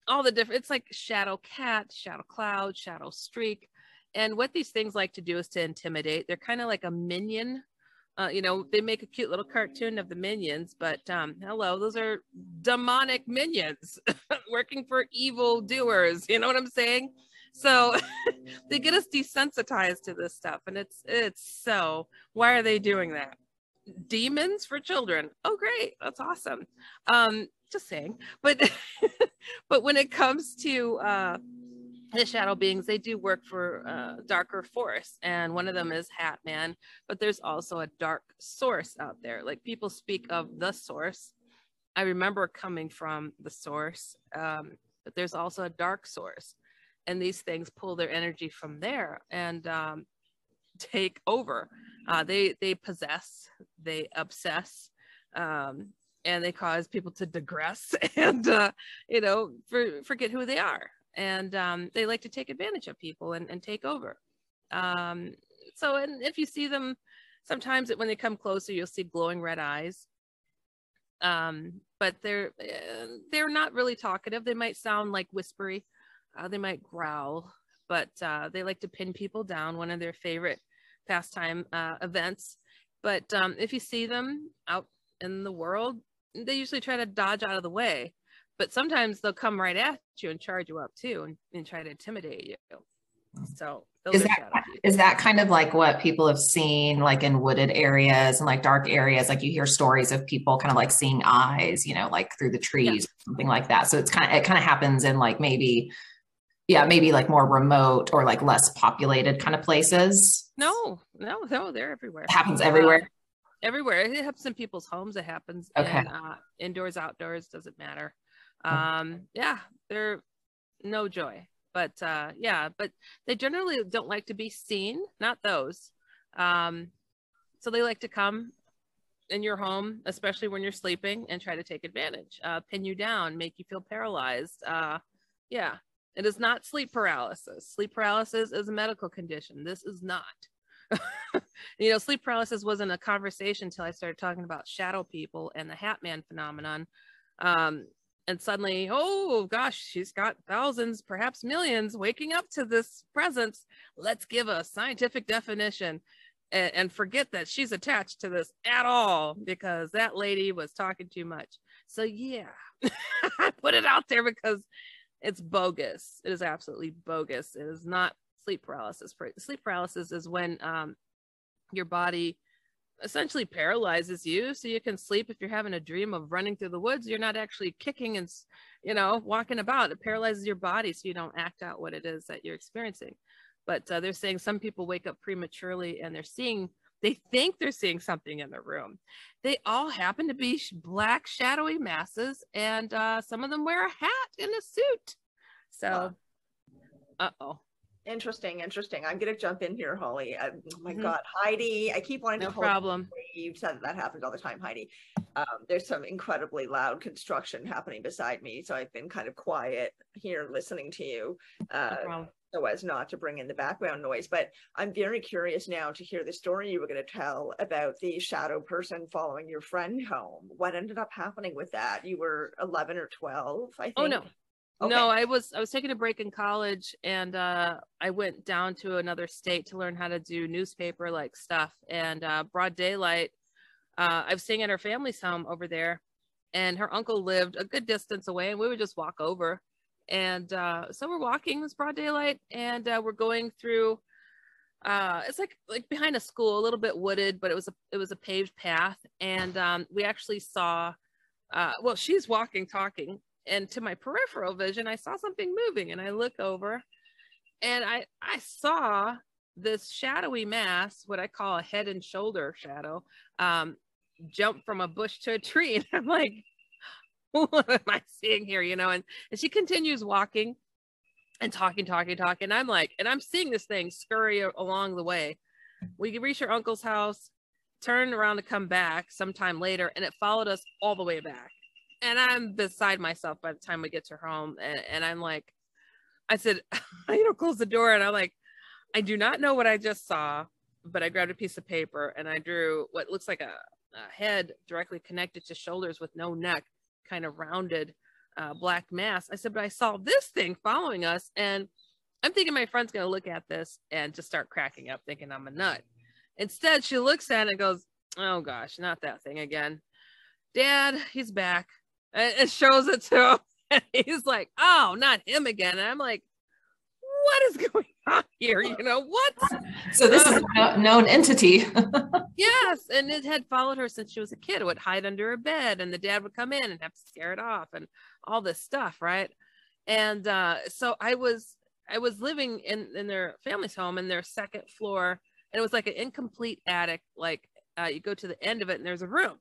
all the different. It's like shadow cat, shadow cloud, shadow streak, and what these things like to do is to intimidate. They're kind of like a minion uh, you know, they make a cute little cartoon of the minions, but um, hello, those are demonic minions [LAUGHS] working for evil doers. You know what I'm saying? So [LAUGHS] they get us desensitized to this stuff, and it's it's so. Why are they doing that? Demons for children. Oh, great, that's awesome. Um, just saying, but [LAUGHS] but when it comes to uh, the shadow beings they do work for uh, darker force and one of them is hat man but there's also a dark source out there. Like people speak of the source. I remember coming from the source um, but there's also a dark source and these things pull their energy from there and um, [LAUGHS] take over. Uh, they they possess they obsess um, and they cause people to digress [LAUGHS] and uh, you know for, forget who they are and um, they like to take advantage of people and, and take over. Um, so, and if you see them, sometimes when they come closer, you'll see glowing red eyes. Um, but they're uh, they're not really talkative. They might sound like whispery. Uh, they might growl, but uh, they like to pin people down. One of their favorite pastime uh, events. But um, if you see them out in the world, they usually try to dodge out of the way but sometimes they'll come right at you and charge you up too and, and try to intimidate you. So is that, is that kind of like what people have seen like in wooded areas and like dark areas? Like you hear stories of people kind of like seeing eyes, you know, like through the trees, yeah. something like that. So it's kind of, it kind of happens in like maybe, yeah, maybe like more remote or like less populated kind of places. No, no, no, they're everywhere. It happens everywhere. Uh, everywhere. It happens in people's homes. It happens okay. in uh, indoors, outdoors, doesn't matter. Mm. um yeah they're no joy but uh yeah but they generally don't like to be seen not those. Um so they like to come in your home especially when you're sleeping and try to take advantage uh pin you down make you feel paralyzed uh yeah. It is not sleep paralysis. Sleep paralysis is a medical condition. This is not. [LAUGHS] You know sleep paralysis wasn't a conversation until i started talking about shadow people and the hat man phenomenon. Um and suddenly, oh gosh, she's got thousands, perhaps millions waking up to this presence. Let's give a scientific definition and, and forget that she's attached to this at all because that lady was talking too much. So, yeah, [LAUGHS] I put it out there because it's bogus. It is absolutely bogus. It is not sleep paralysis. Sleep paralysis is when um, your body essentially paralyzes you so you can sleep if you're having a dream of running through the woods. You're not actually kicking and you know walking about. It paralyzes your body so you don't act out what it is that you're experiencing. But uh, they're saying some people wake up prematurely and they're seeing they think they're seeing something in the room. They all happen to be black shadowy masses and uh, some of them wear a hat and a suit. So uh-oh Interesting, interesting. I'm gonna jump in here, Holly. I, oh my mm-hmm. God, Heidi! I keep wanting no to. No problem. You said that, that happens all the time, Heidi. Um, there's some incredibly loud construction happening beside me, so I've been kind of quiet here, listening to you, uh, no so as not to bring in the background noise. But I'm very curious now to hear the story you were going to tell about the shadow person following your friend home. What ended up happening with that? You were 11 or 12, I think. Oh no, Okay. No, I was I was taking a break in college and uh, I went down to another state to learn how to do newspaper like stuff and uh, broad daylight. Uh, I was staying at her family's home over there, and her uncle lived a good distance away, and we would just walk over. And uh, so we're walking. It was broad daylight, and uh, we're going through. Uh, it's like like behind a school, a little bit wooded, but it was a it was a paved path, and um, we actually saw. well, she's walking, talking, and to my peripheral vision i saw something moving and i look over and i i saw this shadowy mass what i call a head and shoulder shadow um jump from a bush to a tree. [LAUGHS] And i'm like [LAUGHS] what am i seeing here you know? And, and she continues walking and talking talking talking. And i'm like and i'm seeing this thing scurry along the way. We reach her uncle's house turn around to come back sometime later and it followed us all the way back and I'm beside myself by the time we get to home. And, and I'm like, I said, [LAUGHS] you know, close the door. And I'm like, I do not know what I just saw, but I grabbed a piece of paper and I drew what looks like a, a head directly connected to shoulders with no neck, kind of rounded uh, black mass. I said, but I saw this thing following us. And I'm thinking my friend's going to look at this and just start cracking up, thinking I'm a nut. Instead, she looks at it and goes, Oh gosh, not that thing again. Dad, he's back and shows it to him. [LAUGHS] And he's like, oh, not him again. And I'm like, what is going [LAUGHS] on here? You know, what? So this is a known entity. [LAUGHS] yes. And it had followed her since she was a kid. It would hide under her bed and the dad would come in and have to scare it off and all this stuff. Right. And uh, so I was, I was living in, in their family's home in their second floor and it was like an incomplete attic. Like uh, you go to the end of it and there's a room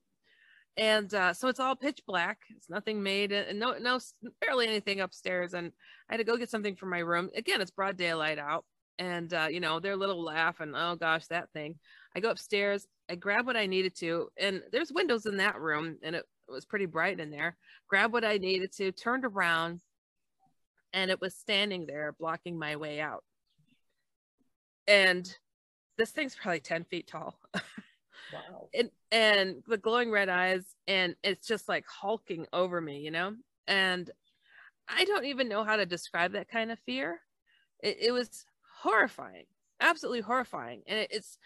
and uh, so it's all pitch black. It's nothing made and no no barely anything upstairs. And i had to go get something from my room. Again it's broad daylight out. And uh, you know their little laugh and oh gosh that thing. I go upstairs. I grab what i needed to. And there's windows in that room and it, it was pretty bright in there. Grab what i needed to turned around and it was standing there blocking my way out. And this thing's probably 10 feet tall [LAUGHS] Wow. And and the glowing red eyes, and it's just like hulking over me, you know? And I don't even know how to describe that kind of fear. It, it was horrifying, absolutely horrifying. And it, it's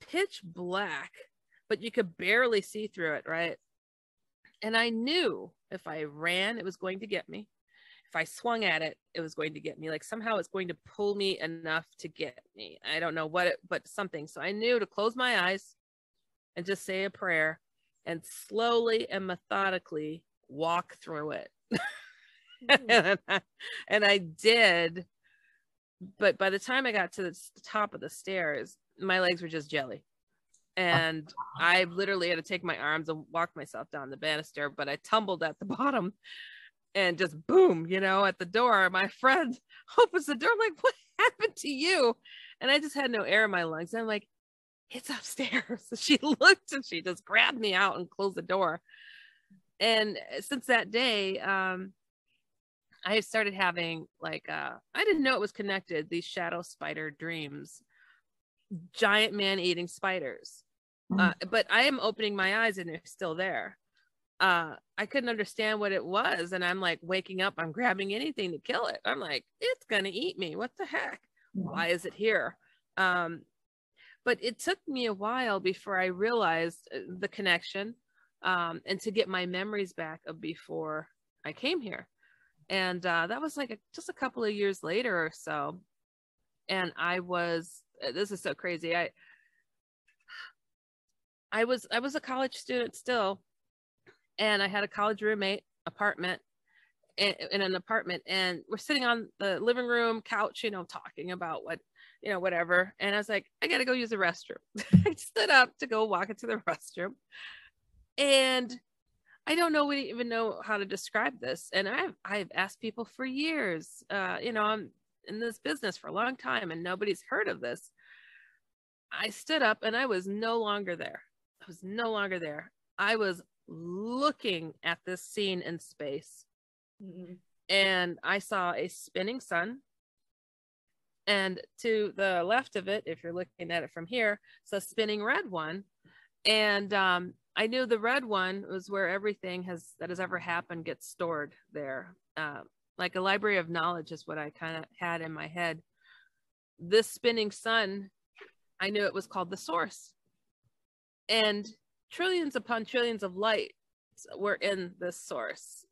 pitch black, but you could barely see through it, right? And I knew if I ran, it was going to get me. If I swung at it, it was going to get me. Like somehow it's going to pull me enough to get me. I don't know what it, but something. So I knew to close my eyes, and just say a prayer and slowly and methodically walk through it. mm-hmm. [LAUGHS] and, I, and I did. But by the time I got to the top of the stairs, my legs were just jelly. And I literally had to take my arms and walk myself down the banister, but I tumbled at the [LAUGHS] bottom and just boom, you know, at the door. My friend [LAUGHS] opens the door. I'm like, what happened to you? And I just had no air in my lungs. I'm like, it's upstairs. [LAUGHS] she looked and she just grabbed me out and closed the door. And uh, since that day, um, I started having like uh, I didn't know it was connected. These shadow spider dreams, giant man eating spiders. Mm-hmm. Uh, but I am opening my eyes and they're still there. uh, I couldn't understand what it was. And I'm like waking up, I'm grabbing anything to kill it. I'm like, it's going to eat me. What the heck? Why is it here? Um, but it took me a while before I realized uh, the connection um, and to get my memories back of before I came here. And uh, that was like a, just a couple of years later or so. And I was, uh, this is so crazy. I, I was, I was a college student still, and I had a college roommate apartment in, in an apartment and we're sitting on the living room couch, you know, talking about what, you know, whatever. And I was like, I got to go use the restroom. [LAUGHS] I stood up to go walk into the [LAUGHS] restroom and I don't know, we even know how to describe this. And I've, I've asked people for years, uh, you know, I'm in this business for a long time and nobody's heard of this. I stood up and I was no longer there. I was no longer there. I was looking at this scene in space. Mm-hmm. And I saw a spinning sun. And to the left of it, if you're looking at it from here, it's a spinning red one. And um, I knew the red one was where everything has that has ever happened gets stored there. Uh, like a library of knowledge is what I kind of had in my head. This spinning sun, I knew it was called the source. And trillions upon trillions of lights were in this source.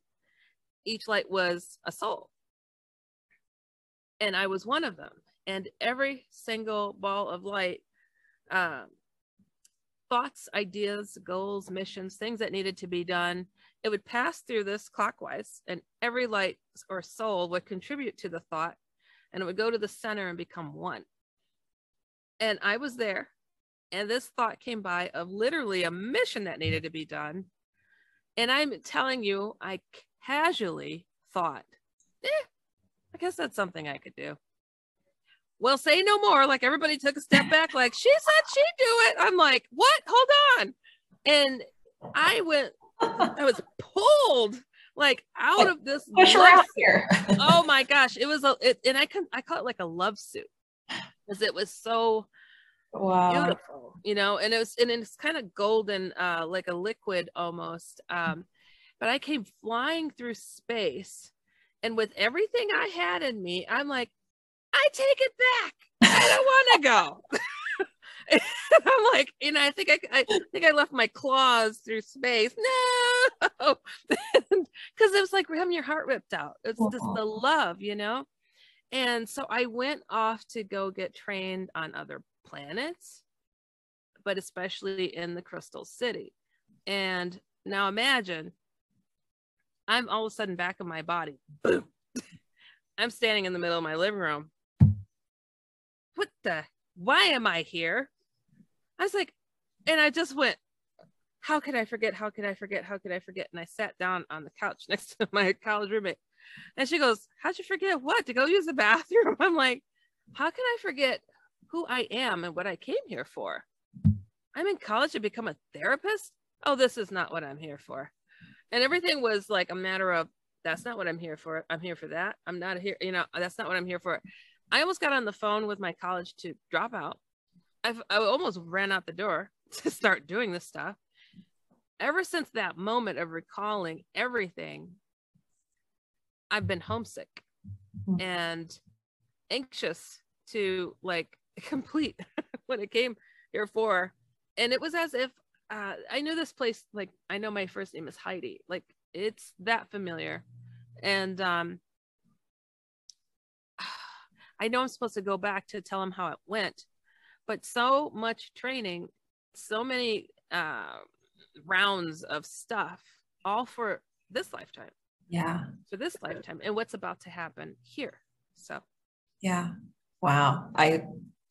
Each light was a soul. And I was one of them. And every single ball of light um, thoughts, ideas, goals, missions, things that needed to be done, it would pass through this clockwise, and every light or soul would contribute to the thought, and it would go to the center and become one. And I was there, and this thought came by of literally a mission that needed to be done. And I'm telling you, I casually thought, eh, I guess that's something I could do well, say no more. Like everybody took a step back, like she said she'd do it. I'm like, what? Hold on. And I went, I was pulled like out of this. Push her out here. [LAUGHS] oh my gosh. It was a, it, and I can, I call it like a love suit because it was so wow. beautiful, you know, and it was, and it's kind of golden, uh, like a liquid almost. Um, but I came flying through space and with everything I had in me, I'm like, I take it back. I don't want to go. [LAUGHS] I'm like, you know, I think I, I think I left my claws through space. No, [LAUGHS] because it was like having your heart ripped out. It's just the love, you know. And so I went off to go get trained on other planets, but especially in the Crystal City. And now imagine, I'm all of a sudden back in my body. Boom. [LAUGHS] I'm standing in the middle of my living room what the, why am I here? I was like, and I just went, how could I forget? How could I forget? How could I forget? And I sat down on the couch [LAUGHS] next to my college roommate. And she goes, How'd you forget what? To go use the bathroom? [LAUGHS] I'm like, How can I forget who I am and what I came here for? I'm in college to become a therapist. Oh, this is not what I'm here for. And everything was like a matter of, That's not what I'm here for. I'm here for that. I'm not here, you know, that's not what I'm here for. I almost got on the phone with my college to drop out. I've, I almost ran out the door [LAUGHS] to start doing this stuff. Ever since that moment of recalling everything, I've been homesick mm-hmm. and anxious to like [LAUGHS] complete [LAUGHS] what it came here for. And it was as if uh, I knew this place, like I know my first name is Heidi, like it's that familiar. And um, I know I'm supposed to go back to tell him how it went, but so much training, so many uh, rounds of stuff, all for this lifetime. Yeah. For this lifetime and what's about to happen here. So, yeah. Wow. I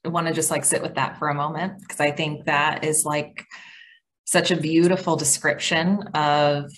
want to just like sit with that for a moment because I think that is like such a beautiful description of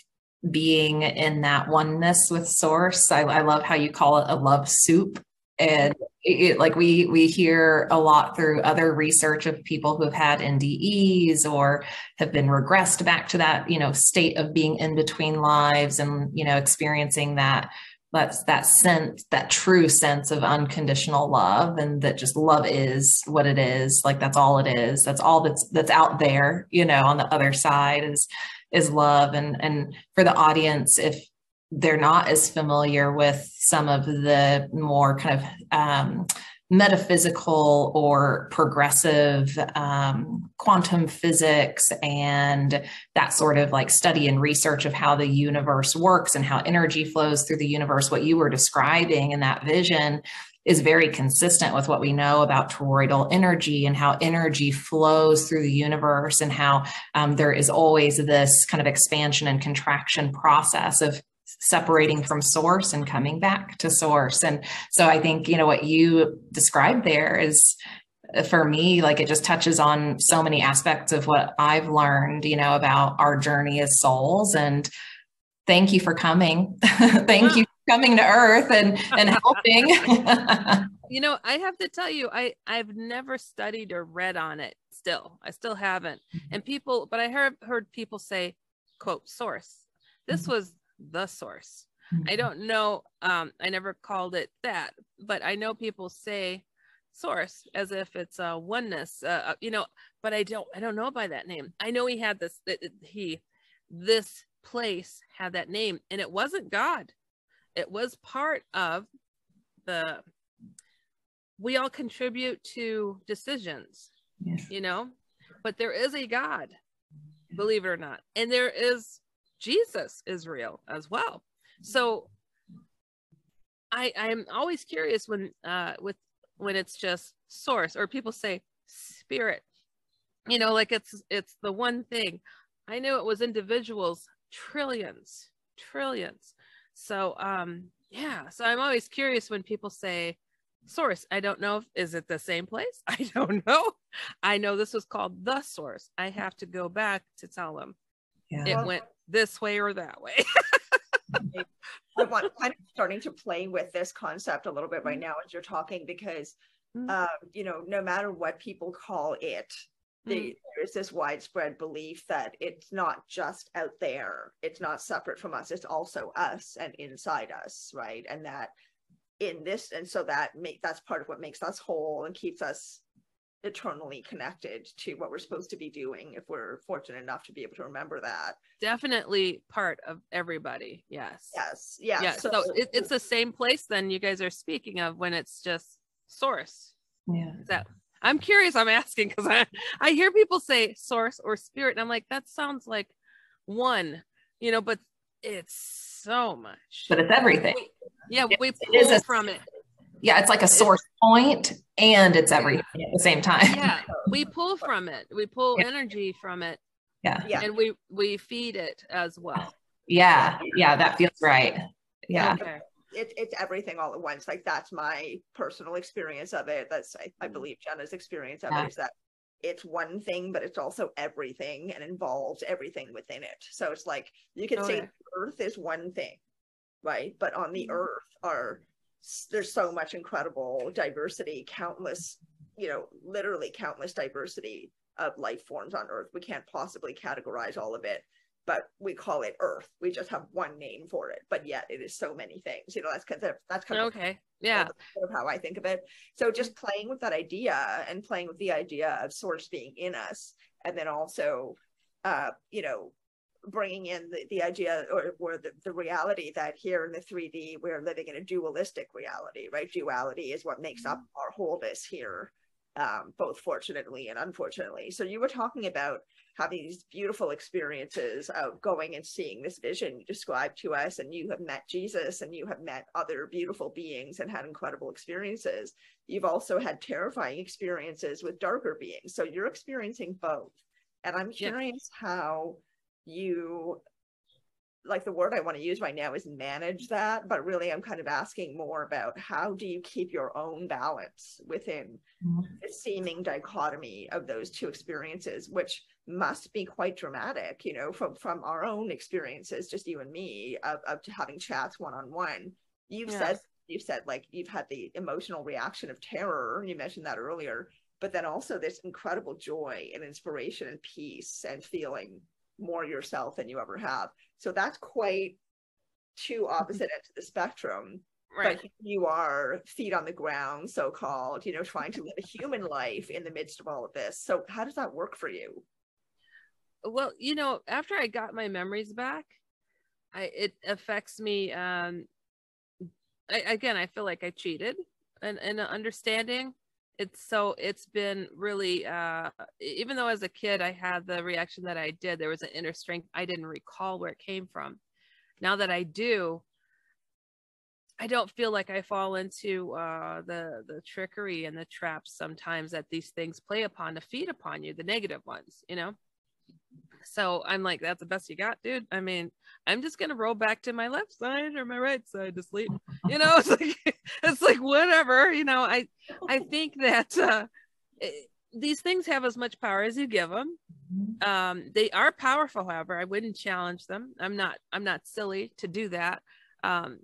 being in that oneness with source. I, I, love how you call it a love soup and it, like we we hear a lot through other research of people who have had NDEs or have been regressed back to that you know state of being in between lives and you know experiencing that that's that sense that true sense of unconditional love and that just love is what it is like that's all it is. That's all that's that's out there you know on the other side is is love. And and for the audience if they're not as familiar with some of the more kind of um, metaphysical or progressive um, quantum physics and that sort of like study and research of how the universe works and how energy flows through the universe what you were describing in that vision is very consistent with what we know about toroidal energy and how energy flows through the universe and how um, there is always this kind of expansion and contraction process of separating from source and coming back to source. And so I think, you know, what you described there is uh, for me, like it just touches on so many aspects of what I've learned, you know, about our journey as souls. And thank you for coming. [LAUGHS] thank you for coming to earth and, and [LAUGHS] helping. [LAUGHS] you know, I have to tell you, I, I've never studied or read on it still. I still haven't. Mm-hmm. And people, but I heard heard people say, quote, source. This mm-hmm. was the source. Mm-hmm. I don't know. Um, I never called it that, but I know people say source as if it's a oneness, uh, you know, but I don't, I don't know by that name. I know he had this, he, this place had that name and it wasn't God. It was part of the, we all contribute to decisions, yes. you know, but there is a God, believe it or not. And there is Jesus is real as well. So I I'm always curious when uh with when it's just source or people say spirit. You know, like it's it's the one thing. I knew it was individuals, trillions, trillions. So um yeah, so I'm always curious when people say source. I don't know if is it the same place? [LAUGHS] I don't know. I know this was called the source. I have to go back to tell them. Yeah. It went this way or that way. [LAUGHS] I'm kind of starting to play with this concept a little bit right now as you're talking because, mm-hmm. uh, you know, no matter what people call it, the, mm-hmm. there's this widespread belief that it's not just out there, it's not separate from us, it's also us and inside us, right? And that in this, and so that make that's part of what makes us whole and keeps us eternally connected to what we're supposed to be doing if we're fortunate enough to be able to remember that. Definitely part of everybody yes. Yes yeah yeah so, so it, it's the same place then you guys are speaking of when it's just source. Yeah. That i'm curious i'm asking because i i hear people say source or spirit and i'm like that sounds like one you know but it's so much. But it's everything. We, yeah we pull a, from it yeah it's like a source point and it's everything at the same time. Yeah we pull from it. We pull yeah. energy from it yeah. Yeah. and we we feed it as well. Yeah yeah that feels right. Yeah. Okay. it, it's everything all at once. Like that's my personal experience of it. That's i, I mm-hmm. believe jenna's experience of yeah. it is that it's one thing but it's also everything and involves everything within it. So it's like you could okay. say earth is one thing right? But on the mm-hmm. earth are there's so much incredible diversity, countless, you know, literally countless diversity of life forms on Earth. We can't possibly categorize all of it, but we call it Earth. We just have one name for it, but yet it is so many things. You know, that's kind of that's kind of okay, yeah, of how I think of it. So just playing with that idea and playing with the idea of source being in us, and then also, uh, you know, bringing in the, the idea or, or the, the reality that here in the 3D, we're living in a dualistic reality, right? Duality is what makes up mm-hmm. our wholeness here, um, both fortunately and unfortunately. So you were talking about having these beautiful experiences of going and seeing this vision you described to us, and you have met Jesus and you have met other beautiful beings and had incredible experiences. You've also had terrifying experiences with darker beings. So you're experiencing both. And I'm curious yeah. how you like the word I want to use right now is manage that, but really I'm kind of asking more about how do you keep your own balance within mm-hmm. the seeming dichotomy of those two experiences, which must be quite dramatic, you know, from from our own experiences, just you and me, of, of having chats one on one. You've yeah. said you've said like you've had the emotional reaction of terror, you mentioned that earlier, but then also this incredible joy and inspiration and peace and feeling more yourself than you ever have. So that's quite two opposite ends of the spectrum. right But you are feet on the ground, so called, you know, trying to live a human life in the midst of all of this. So how does that work for you? well you know after i got my memories back i it affects me um I, again i feel like i cheated and and understanding it's so it's been really uh even though as a kid i had the reaction that i did there was an inner strength i didn't recall where it came from. Now that i do i don't feel like i fall into uh the the trickery and the traps sometimes that these things play upon to feed upon you the negative ones you know so I'm like, that's the best you got, dude. I mean, I'm just gonna roll back to my left side or my right side to sleep. You know, [LAUGHS] it's like it's like whatever. You know, I I think that uh, it, these things have as much power as you give them. Um, they are powerful, however. I wouldn't challenge them. I'm not I'm not silly to do that. Um,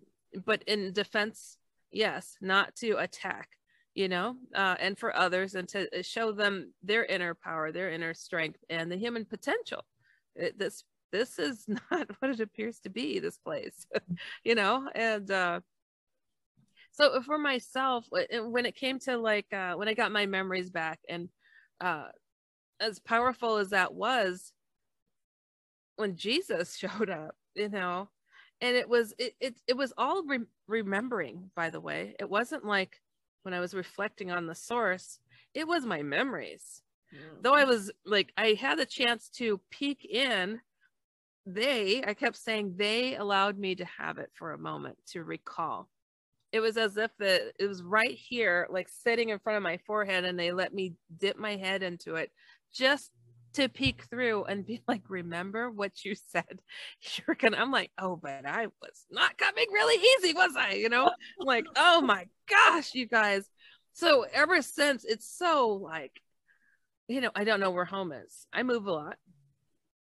but in defense, yes, not to attack you know, uh, and for others, and to show them their inner power, their inner strength, and the human potential. It, this this is [LAUGHS] not what it appears to be. This place, [LAUGHS] you know, and uh, so for myself, when it came to like uh, when I got my memories back, and uh, as powerful as that was, when Jesus [LAUGHS] showed up, you know, and it was it it, it was all re- remembering. By the way, it wasn't like when I was reflecting on the source, it was my memories. Mm. Though I was like, I had the chance to peek in, they, I kept saying, they allowed me to have it for a moment to recall. It was as if the, it was right here, like sitting in front of my forehead, and they let me dip my head into it just to peek through and be like, remember what you said? [LAUGHS] You're gonna, I'm like, oh, but I was not coming really easy, was I? You know, like, oh my gosh, you guys. So ever since, it's so like, you know, I don't know where home is. I move a lot.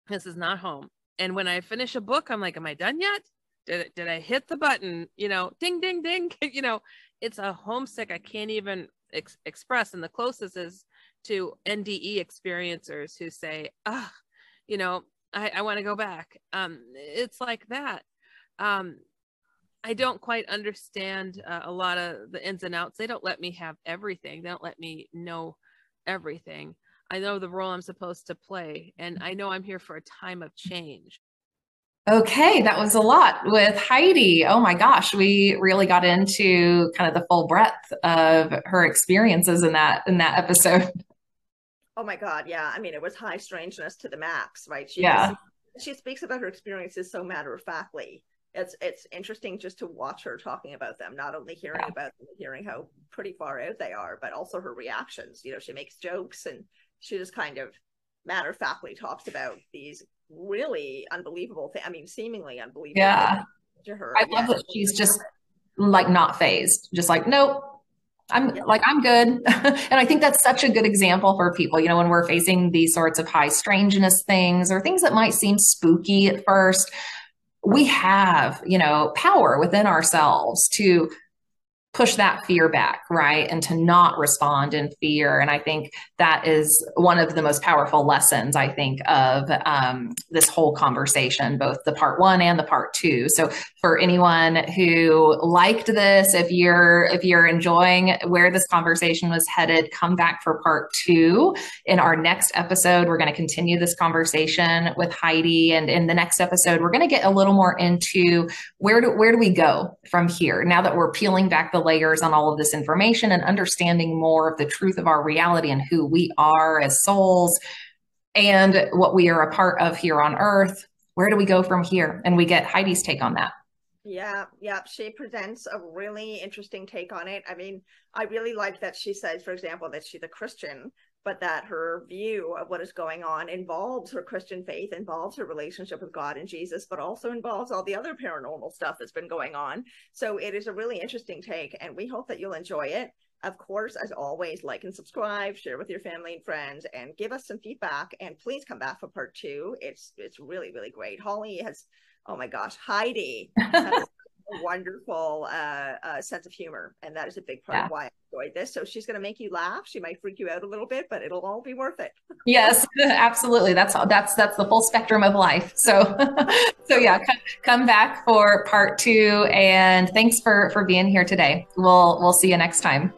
This is not home. And when I finish a book, I'm like, am I done yet? Did, did I hit the button? You know, ding, ding, ding. [LAUGHS] you know, it's a homesick I can't even ex- express. And the closest is to NDE experiencers who say, ah, you know, I, I want to go back. Um, it's like that. Um, I don't quite understand uh, a lot of the ins and outs. They don't let me have everything. They don't let me know everything. I know the role I'm supposed to play, and I know I'm here for a time of change. Okay, that was a lot with Heidi. Oh my gosh, we really got into kind of the full breadth of her experiences in that in that episode. [LAUGHS] Oh my god, yeah. I mean, it was high strangeness to the max, right? She yeah. she speaks about her experiences so matter of factly. It's it's interesting just to watch her talking about them, not only hearing yeah. about them, hearing how pretty far out they are, but also her reactions. You know, she makes jokes and she just kind of matter of factly talks about these really unbelievable things. I mean, seemingly unbelievable. Yeah. To her. I love that she's just like not phased, just like, nope, I'm yeah. like, I'm good. [LAUGHS] and I think that's such a good example for people, you know, when we're facing these sorts of high strangeness things or things that might seem spooky at first, we have, you know, power within ourselves to push that fear back, right? And to not respond in fear. And I think that is one of the most powerful lessons, I think, of um, this whole conversation, both the part one and the part two. So for anyone who liked this, if you're if you're enjoying where this conversation was headed, come back for part two. In our next episode, we're going to continue this conversation with Heidi. And in the next episode, we're going to get a little more into where do where do we go from here now that we're peeling back the layers on all of this information and understanding more of the truth of our reality and who we are as souls and what we are a part of here on earth. Where do we go from here? And we get Heidi's take on that. Yeah, yeah. She presents a really interesting take on it. I mean, I really like that she says, for example, that she's a Christian, but that her view of what is going on involves her Christian faith, involves her relationship with God and Jesus, but also involves all the other paranormal stuff that's been going on. So it is a really interesting take, and we hope that you'll enjoy it. Of course, as always, like and subscribe, share with your family and friends, and give us some feedback. And please come back for part two. It's it's really really great. Holly has, oh my gosh, Heidi. [LAUGHS] wonderful uh, uh, sense of humor, and that is a big part Yeah. of why I enjoyed this. So she's going to make you laugh. She might freak you out a little bit, but it'll all be worth it. [LAUGHS] Yes, [LAUGHS] absolutely. That's that's that's the full spectrum of life. So, [LAUGHS] so yeah, come, come back for part two, and thanks for for being here today. We'll we'll see you next time.